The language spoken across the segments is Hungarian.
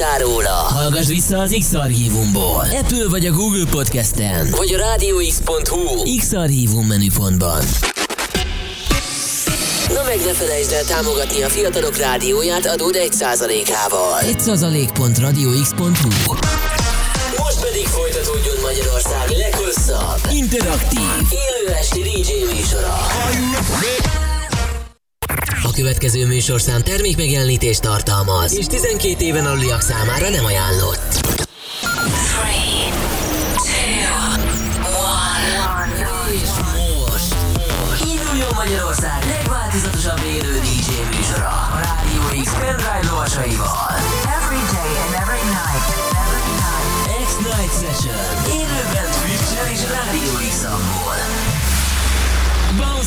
hallottál róla? Hallgass vissza az X-Archívumból. Apple vagy a Google Podcasten. Vagy a rádióx.hu X-Archívum menüpontban. Na meg ne felejtsd el támogatni a fiatalok rádióját adód 1%-ával. 1%.radiox.hu Most pedig folytatódjon Magyarország leghosszabb, interaktív, élő esti DJ műsora. A következő műsorszám termék megjelenítést tartalmaz, és 12 éven aluliak számára nem ajánlott. És most induljon Magyarország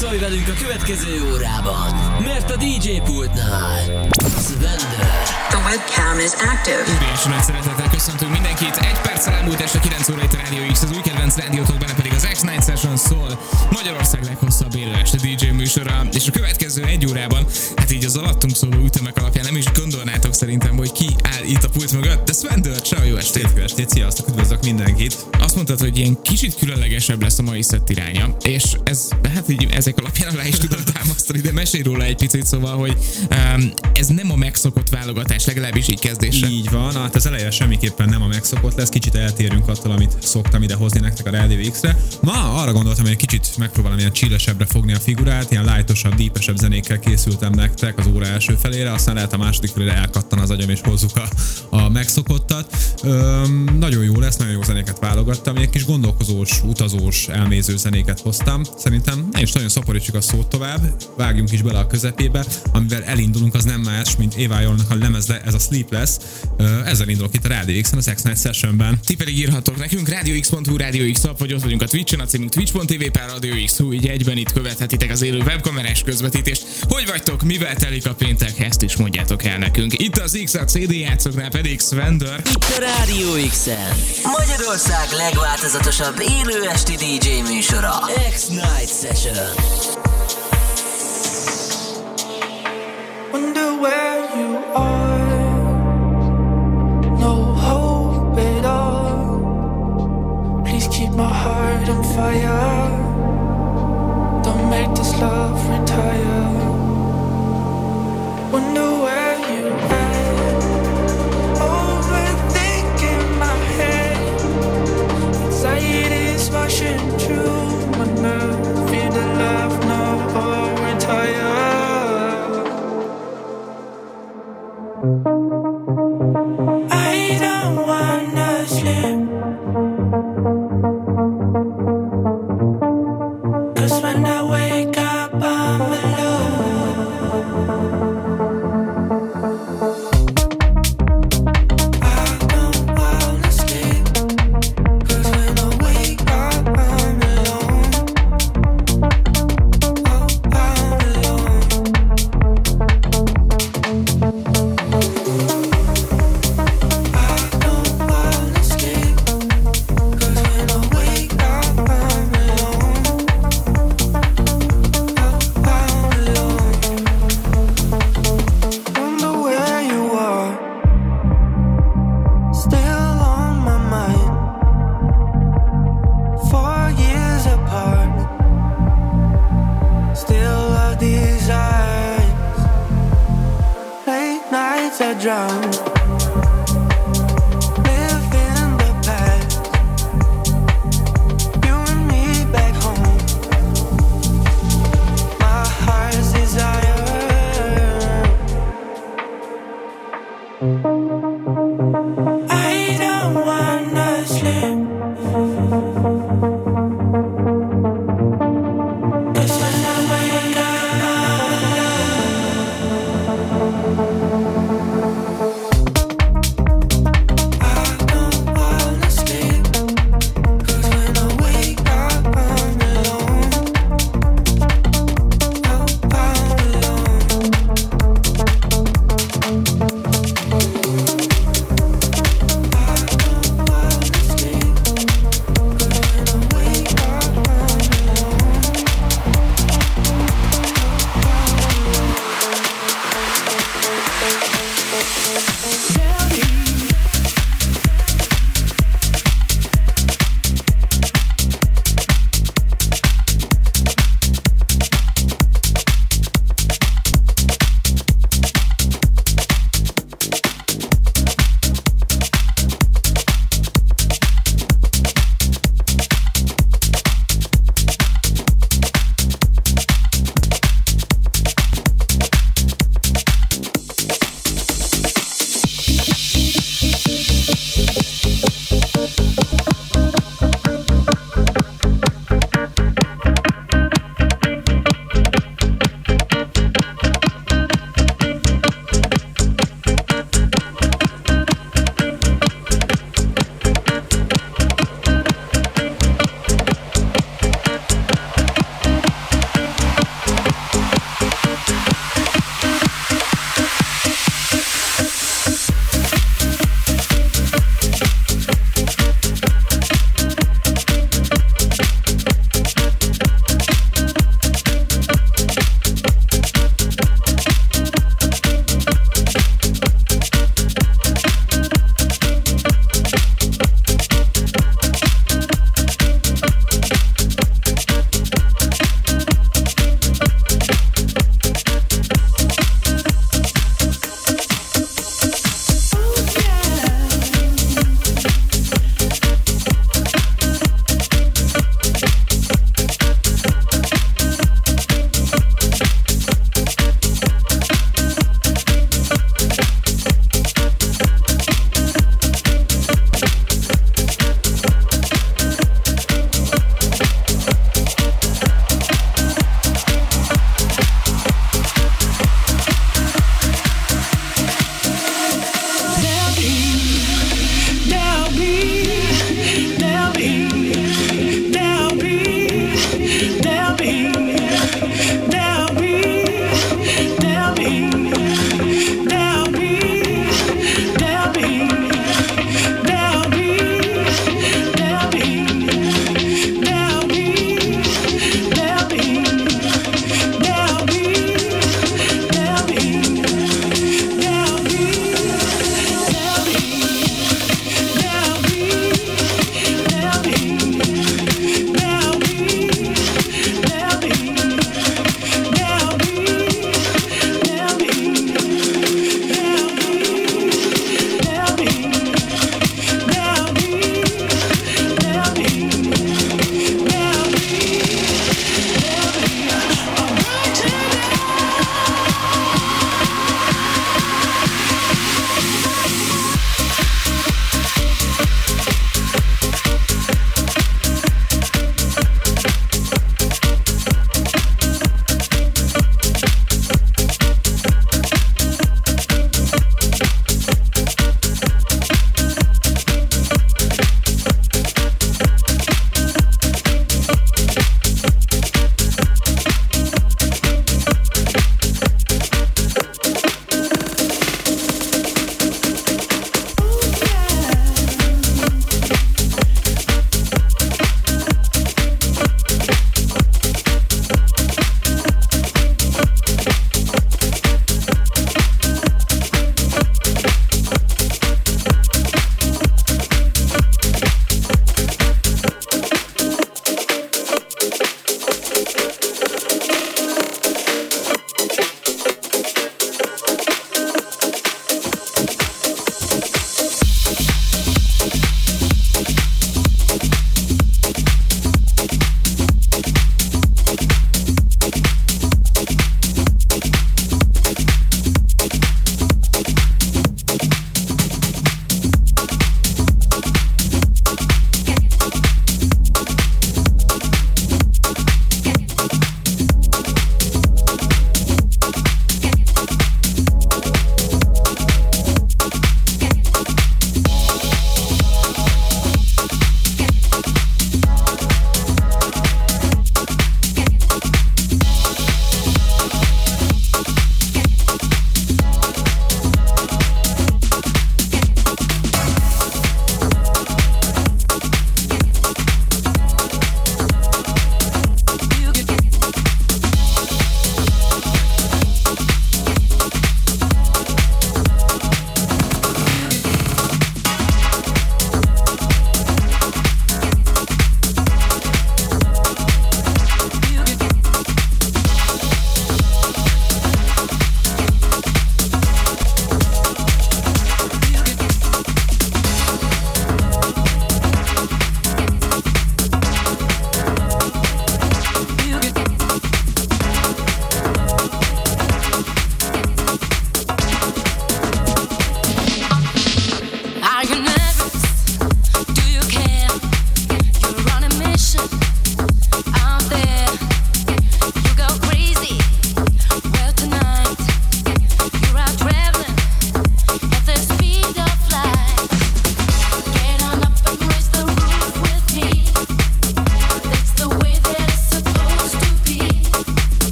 Bounce velünk a következő órában, mert a DJ pultnál Svender. The webcam is active. Óriási nagy szeretettel köszöntünk mindenkit. Egy perccel elmúlt este 9 óra itt a Rádió X, az új kedvenc rádiótok, benne pedig az X-Night Session szól. Magyarország leghosszabb élő este DJ műsora, és a következő egy órában, hát így az alattunk szóló ütemek alapján nem is gondolnátok szerintem, hogy ki áll itt a pult mögött, de Svender, ciao, jó estét! Jó estét, sziasztok, üdvözlök mindenkit. Azt mondtad, hogy ilyen kicsit különlegesebb lesz a mai szett iránya, és ez, hát így ezek alapján alá is tudom támasztani, de mesélj róla egy picit, szóval, hogy um, ez nem a megszokott válogatás, legalábbis így kezdésre. Így van, hát az eleje semmiképpen nem a megszokott lesz, kicsit eltérünk attól, amit szoktam ide hozni nektek a Rádió X-re. Ma arra gondoltam, hogy egy kicsit megpróbálom ilyen csillesebbre fogni a figurát, ilyen lightosabb, dípesebb zenékkel készültem nektek az óra első felére, aztán lehet a második felére elkattan az agyam és hozzuk a, a megszokottat. Öm, nagyon jó lesz, nagyon jó zenéket válogattam, egy kis gondolkozós, utazós, elméző zenéket hoztam. Szerintem ne is nagyon szaporítsuk a szót tovább, vágjunk is bele a közepébe, amivel elindulunk, az nem más, mint Eva Jolnak a lemezle, ez a Sleepless. Ö, Ezzel indulok itt a Rádió X-en, az X-Night Sessionben. Ti pedig írhatok nekünk, radiox.hu, Radio X vagy ott vagyunk a Twitch-en, a címünk twitch.tv per Radio X, így egyben itt követhetitek az élő webkamerás közvetítést. Hogy vagytok, mivel telik a péntek, ezt is mondjátok el nekünk. Itt az X a CD játszoknál pedig Svender. Itt a Rádió X-en. Magyarország legváltozatosabb élő esti DJ műsora. X-Night Session. Wonder where you are. My heart on fire. Don't make this love retire. Wonder where you at. Overthinking my head. Rushing through my nerve. Feel the love, no retire.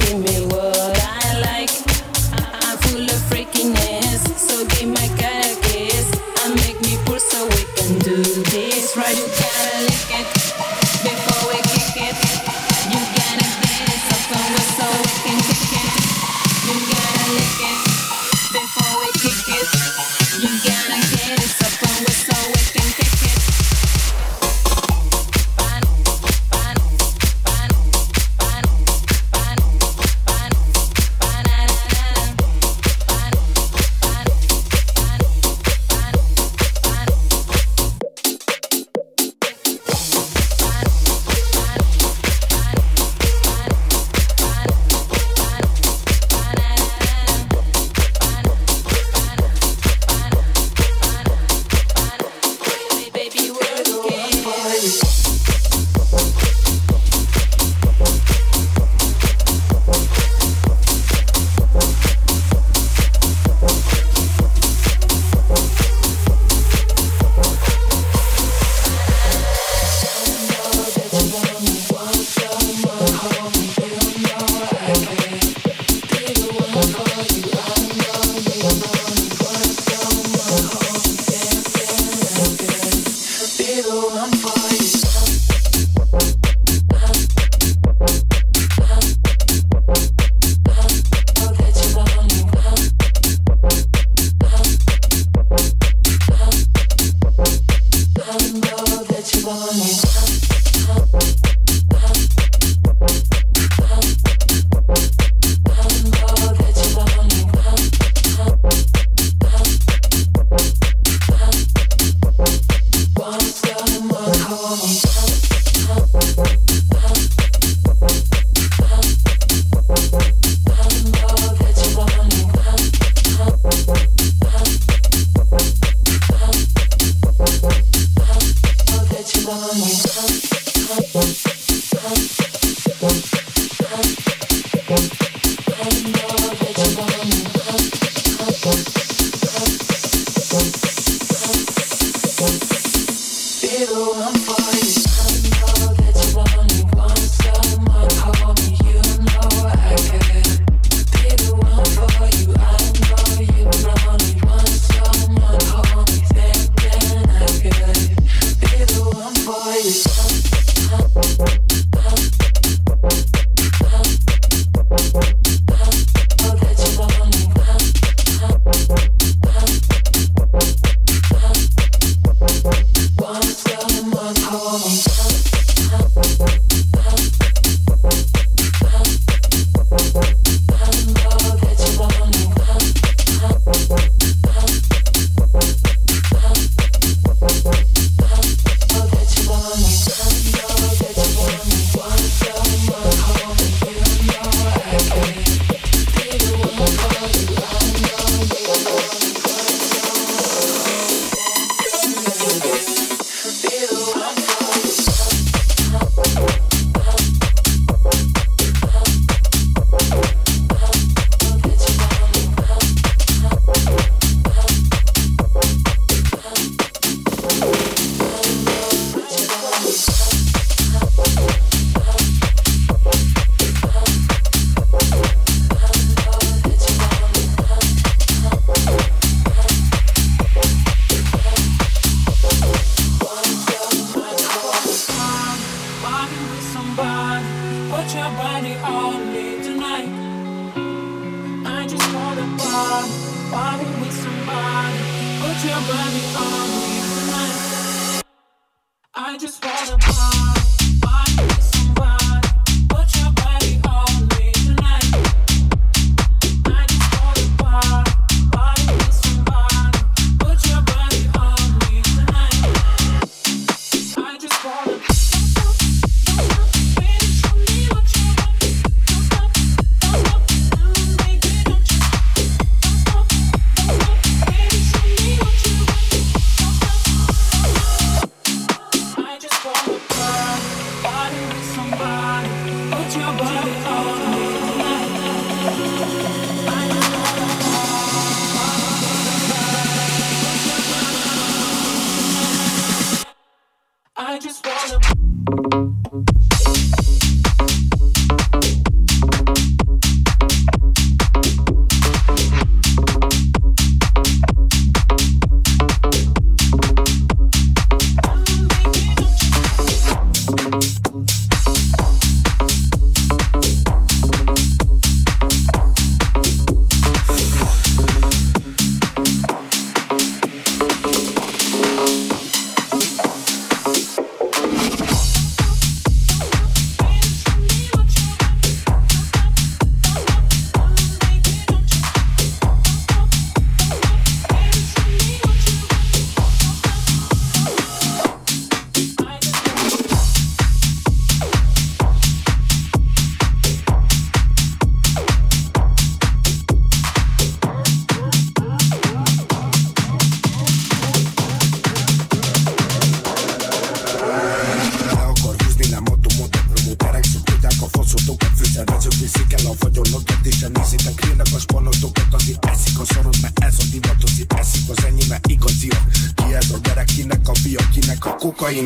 see me.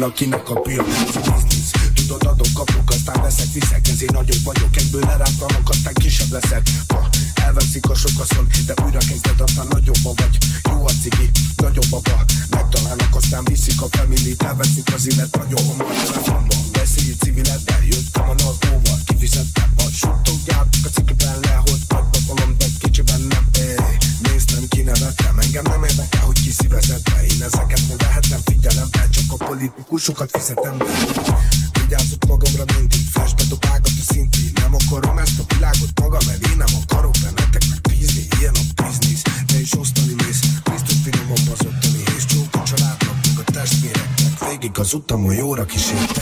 A kokain, akinek a pia loucura que seja.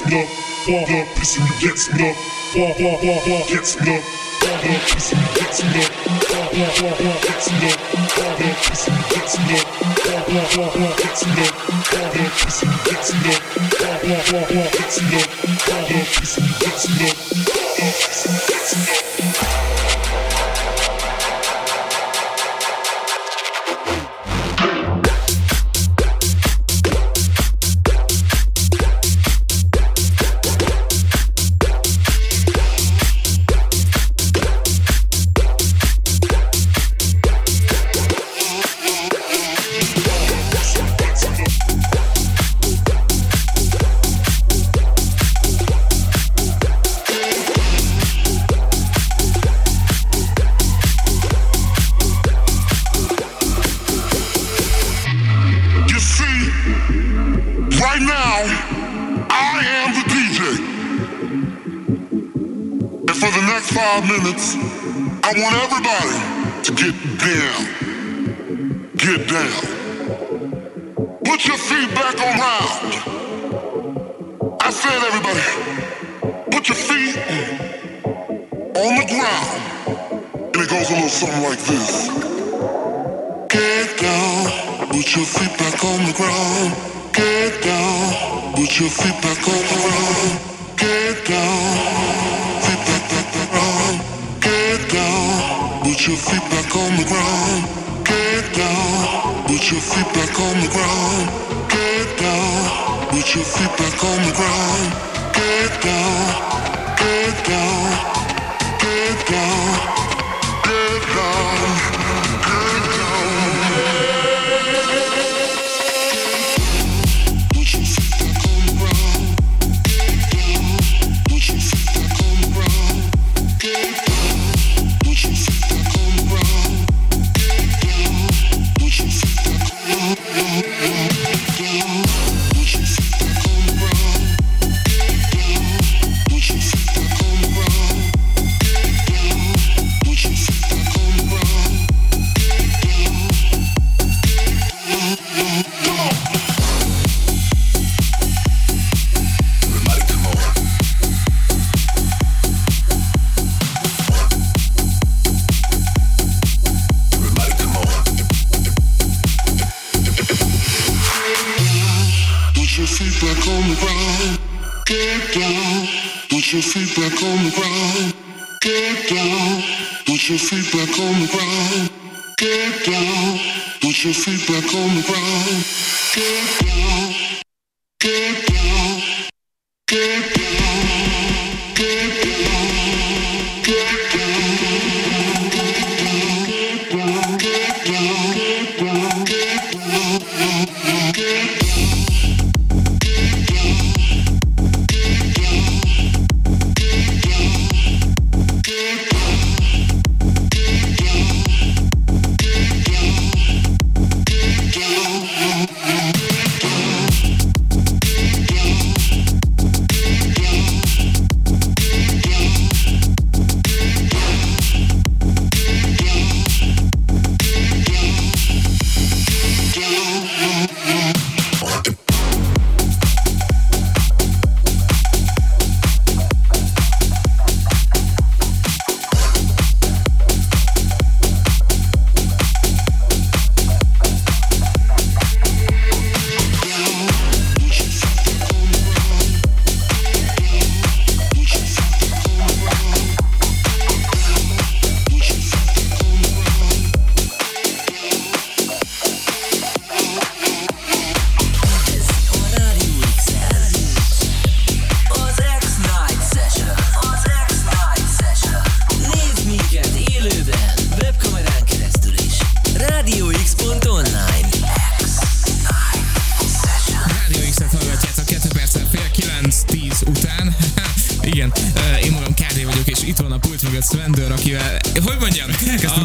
gets me up, walk up, pussy gets me up, walk, walk, walk, walk, gets me up, walk up, pussy gets me up, walk, walk, walk, walk, gets me up. Something like this. Get down, put your feet back on the ground. Get down, put your feet back on the ground. Get down, feet back, back, back, ground. Get down, put your feet back on the ground. Get down, put your feet back on the ground. Get down, put your feet back on the ground. Get down,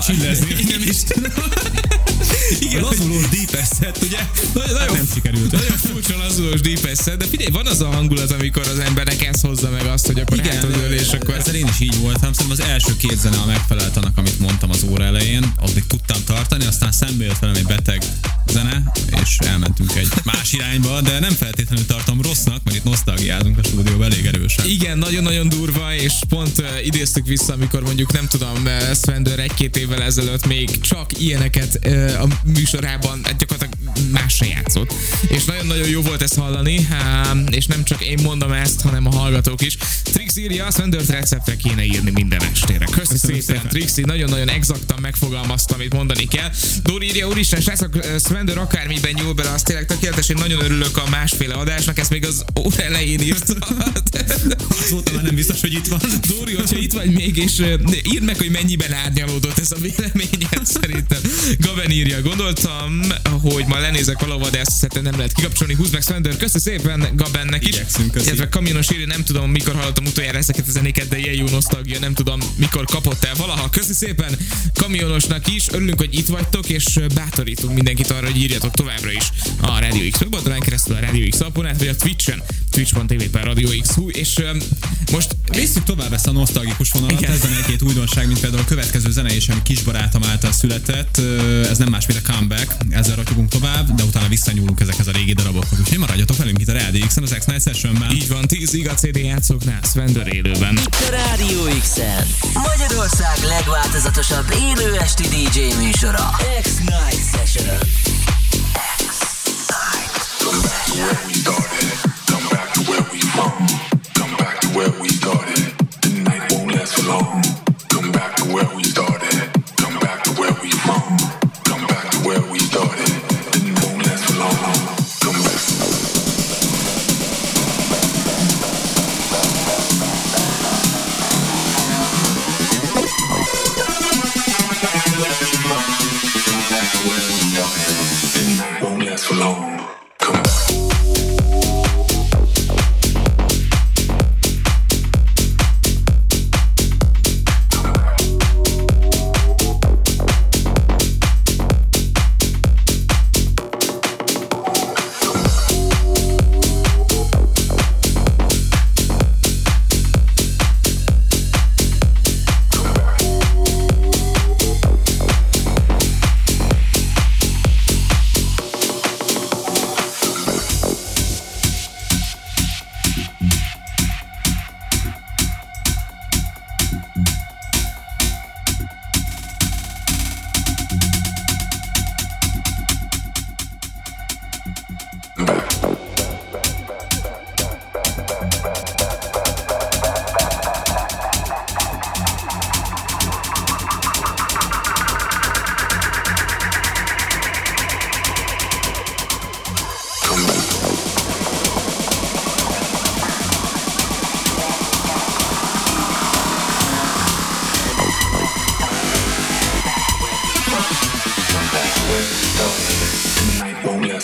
csillezni, Igen, nem is Igen, A lazulós deepes set, ugye? Nagyon, nagyon, Nem sikerült. Nagyon furcsa lazulós dípessze, de figyelj, van az a hangulat, amikor az embernek ez hozza meg azt, hogy akkor Igen, hát az és akkor... ezzel én is így voltam. Szerintem az első két zene a megfelelt annak, amit mondtam az óra elején, addig tudtam tartani, aztán szembe jött velem egy beteg zene, és elmentünk egy más irányba, de nem feltétlenül tartom rossznak, mert itt nosztalgiázunk a stúdióban elég erősen. Igen, nagyon-nagyon durva, és pont uh, idéztük vissza, amikor mondjuk nem tudom, uh, egy-két évvel ezelőtt még csak ilyeneket a műsorában hát gyakorlatilag más se játszott. És nagyon-nagyon jó volt ezt hallani, és nem csak én mondom ezt, hanem a hallgatók is. Trix írja, Svendort receptre kéne írni minden estére. Köszi Köszönöm szépen, szépen. Trixi, nagyon-nagyon exaktan megfogalmazta, amit mondani kell. Dori írja, úristen, srácok, Svendor akármiben nyúl bele, az tényleg tökéletes, én nagyon örülök a másféle adásnak, ezt még az óra elején írta. Azóta már nem biztos, hogy itt van. Dóri, hogyha itt vagy még, és ö, írd meg, hogy mennyiben árnyalódott ez a véleményed szerintem. Gaben írja, gondoltam, hogy ma lenézek valahova, de ezt szerintem nem lehet kikapcsolni. Húzd meg Svender, köszi szépen Gabennek is. Igyekszünk, köszi. Illetve kamionos írja, nem tudom, mikor hallottam utoljára ezeket a zenéket, de ilyen jó nosztalgia, nem tudom, mikor kapott el. Valaha. Köszi szépen kamionosnak is, örülünk, hogy itt vagytok, és bátorítunk mindenkit arra, hogy írjatok továbbra is a Radio X weboldalán keresztül a Radio X apponát, vagy a Twitch-en, twitch.tv per Radio X. Hú, és ö, most Visszük tovább ezt a nosztalgikus vonalat, ez egy-két újdonság, mint például a következő zene is, ami kisbarátom által született, ez nem más, mint a comeback, ezzel rakjunk tovább, de utána visszanyúlunk ezekhez a régi darabokhoz, úgyhogy maradjatok velünk itt a Radio X-en, az X-Night Sessionben. Így van, 10 a CD játszóknál, Svendor élőben. Itt a Rádió X-en. Magyarország legváltozatosabb élő esti DJ műsora. X-Night Session. where we started. Come back to where we from. Come back to where we started. The night won't last for long.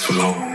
For long.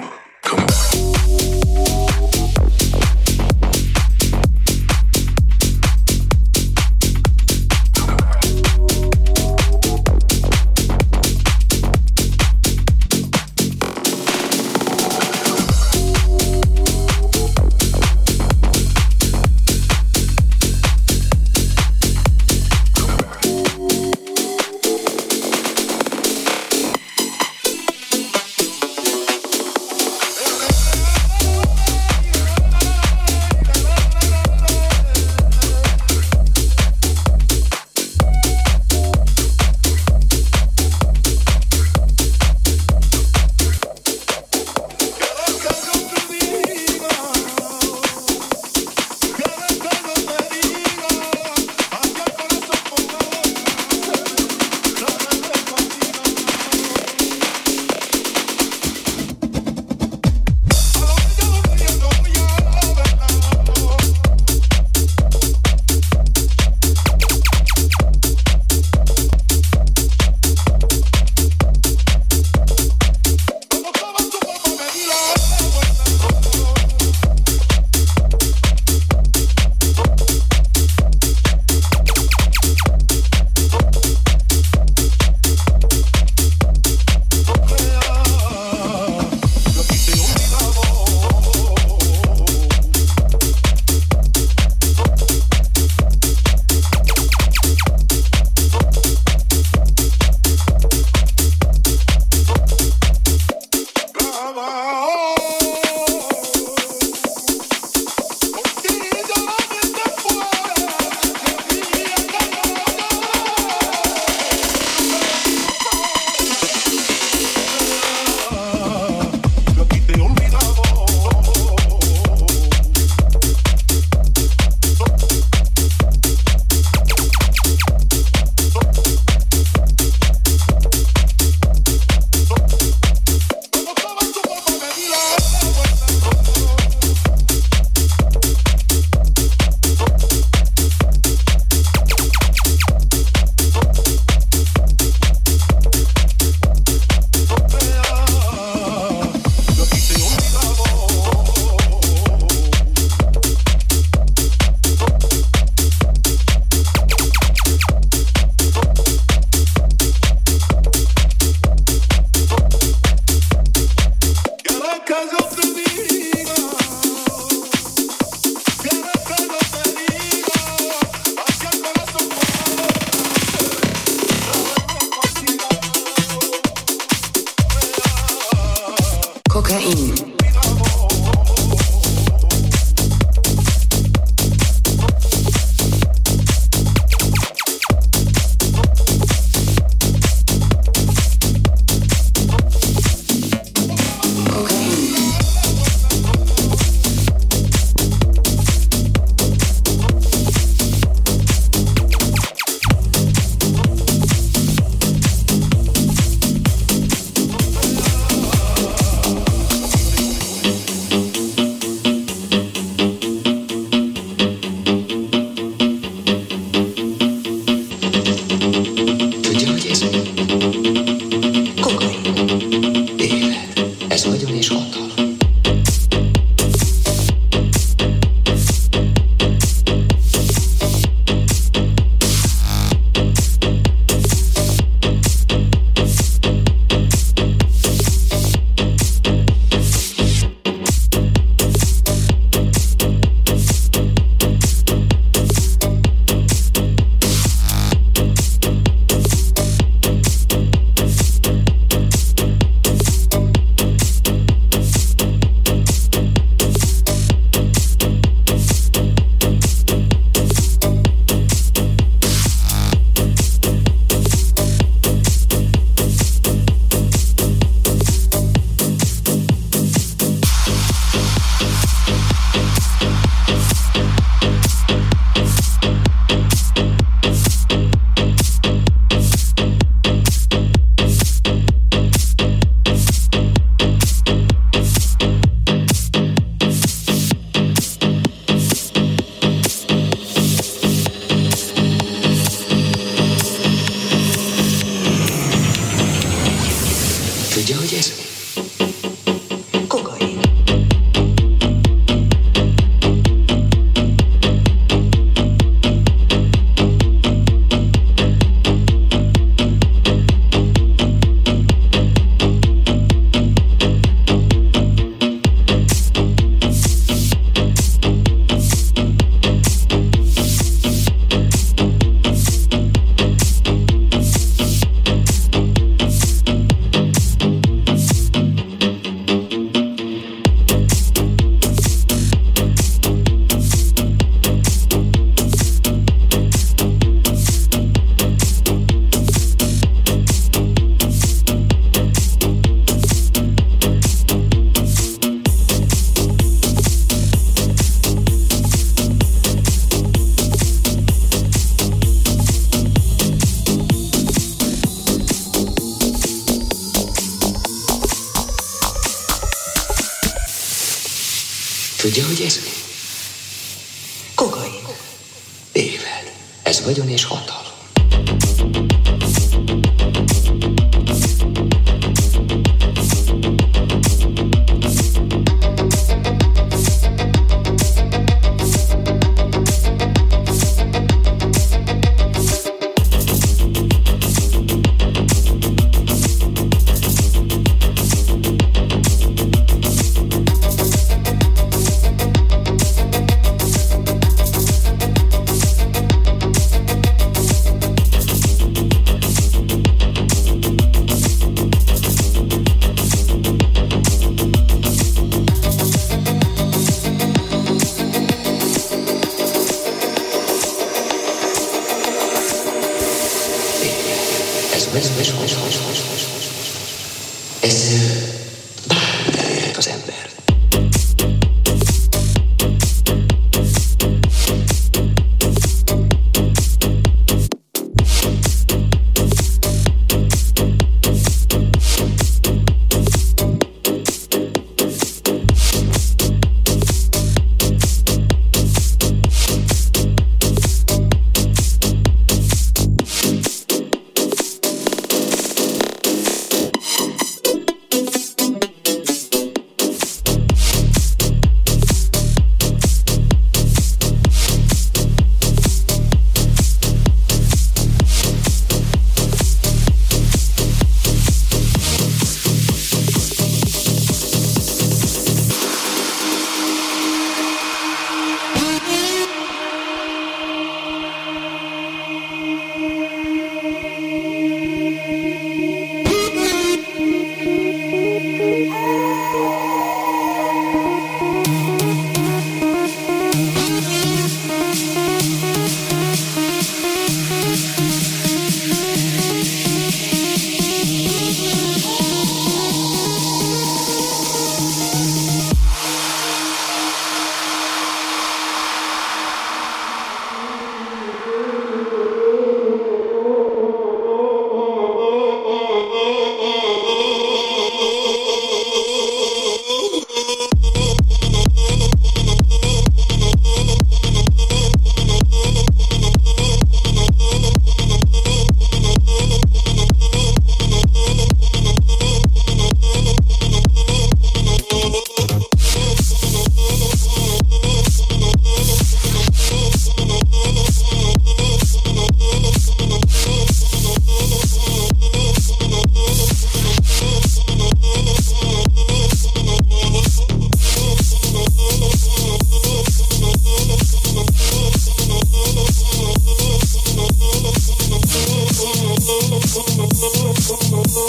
Take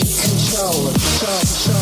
control. control, control.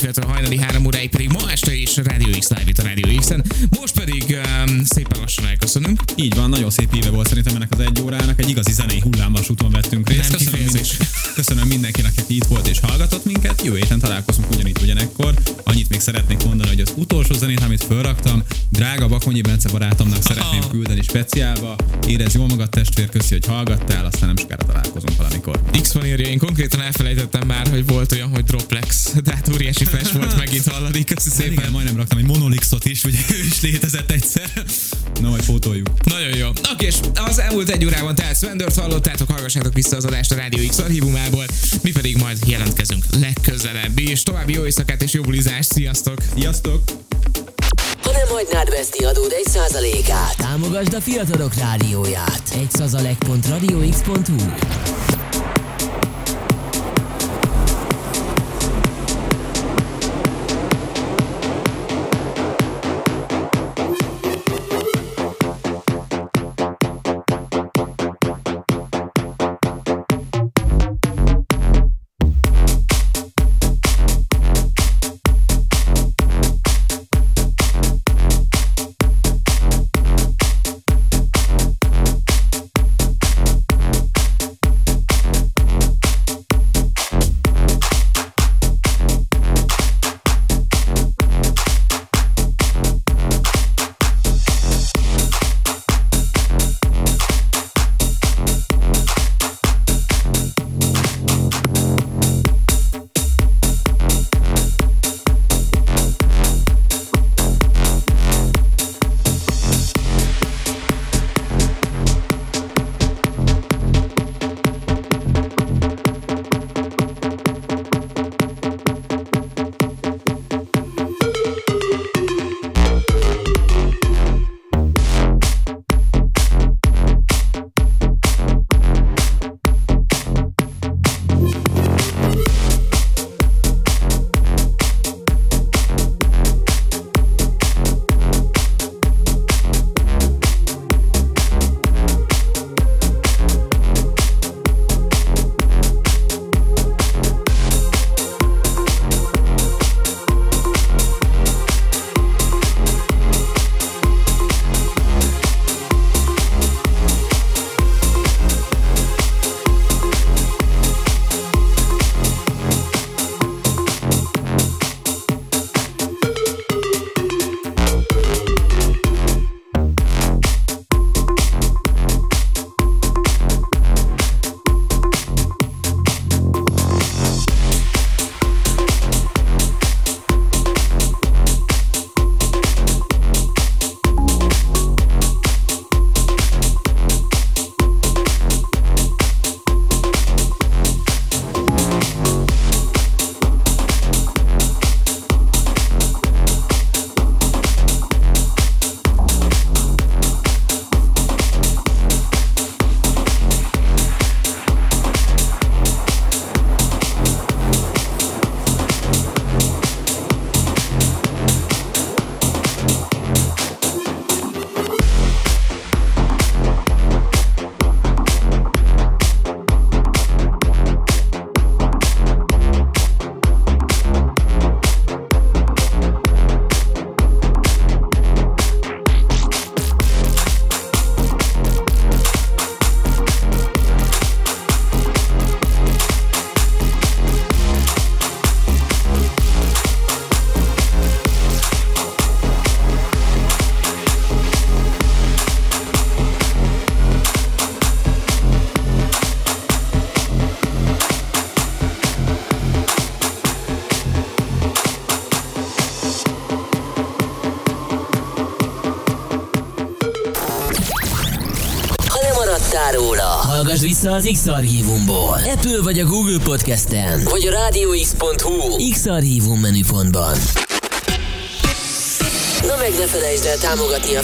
Éjféltől hajnali 3 óráig pedig ma este is Rádió X live itt a Rádió X-en. Most pedig um, szépen lassan elköszönünk. Így van, nagyon szép éve volt szerintem ennek az egy órának, egy igazi zenei hullámvasúton vettünk részt. Nem Köszönöm, kifejezés. mind- köszönöm mindenkinek, aki itt volt és hallgatott minket. Jövő héten találkozunk ugyanitt ugyanekkor. Annyit még szeretnék mondani, hogy az utolsó zenét, amit fölraktam, drága Bakonyi Bence barátomnak szeretném küldeni speciálba. Érez jól magad testvér, köszi, hogy hallgattál, aztán nem sokára találkozunk valamikor. X van írja, én konkrétan elfelejtettem már, hogy volt olyan, hogy Droplex. Tehát óriási flash volt megint hallani. Köszi Szépen. szépen. Igen, majdnem raktam egy monolixot is, ugye ő is létezett egyszer. Na, majd fotójuk. Nagyon jó. Oké, és az elmúlt egy órában tehát Swendert hallottátok, hallgassátok vissza az adást a Rádió X archívumából, mi pedig majd jelentkezünk legközelebb is. További jó éjszakát és jó bulizást, sziasztok! Sziasztok! Hagynád veszni adód 1%-át. Támogasd a Fiatalok Rádióját. 1%.radiox.hu vissza az X-Archívumból. Apple vagy a Google Podcasten, vagy a rádióx.hu X-Archívum menüpontban. Na meg ne felejtsd el támogatni a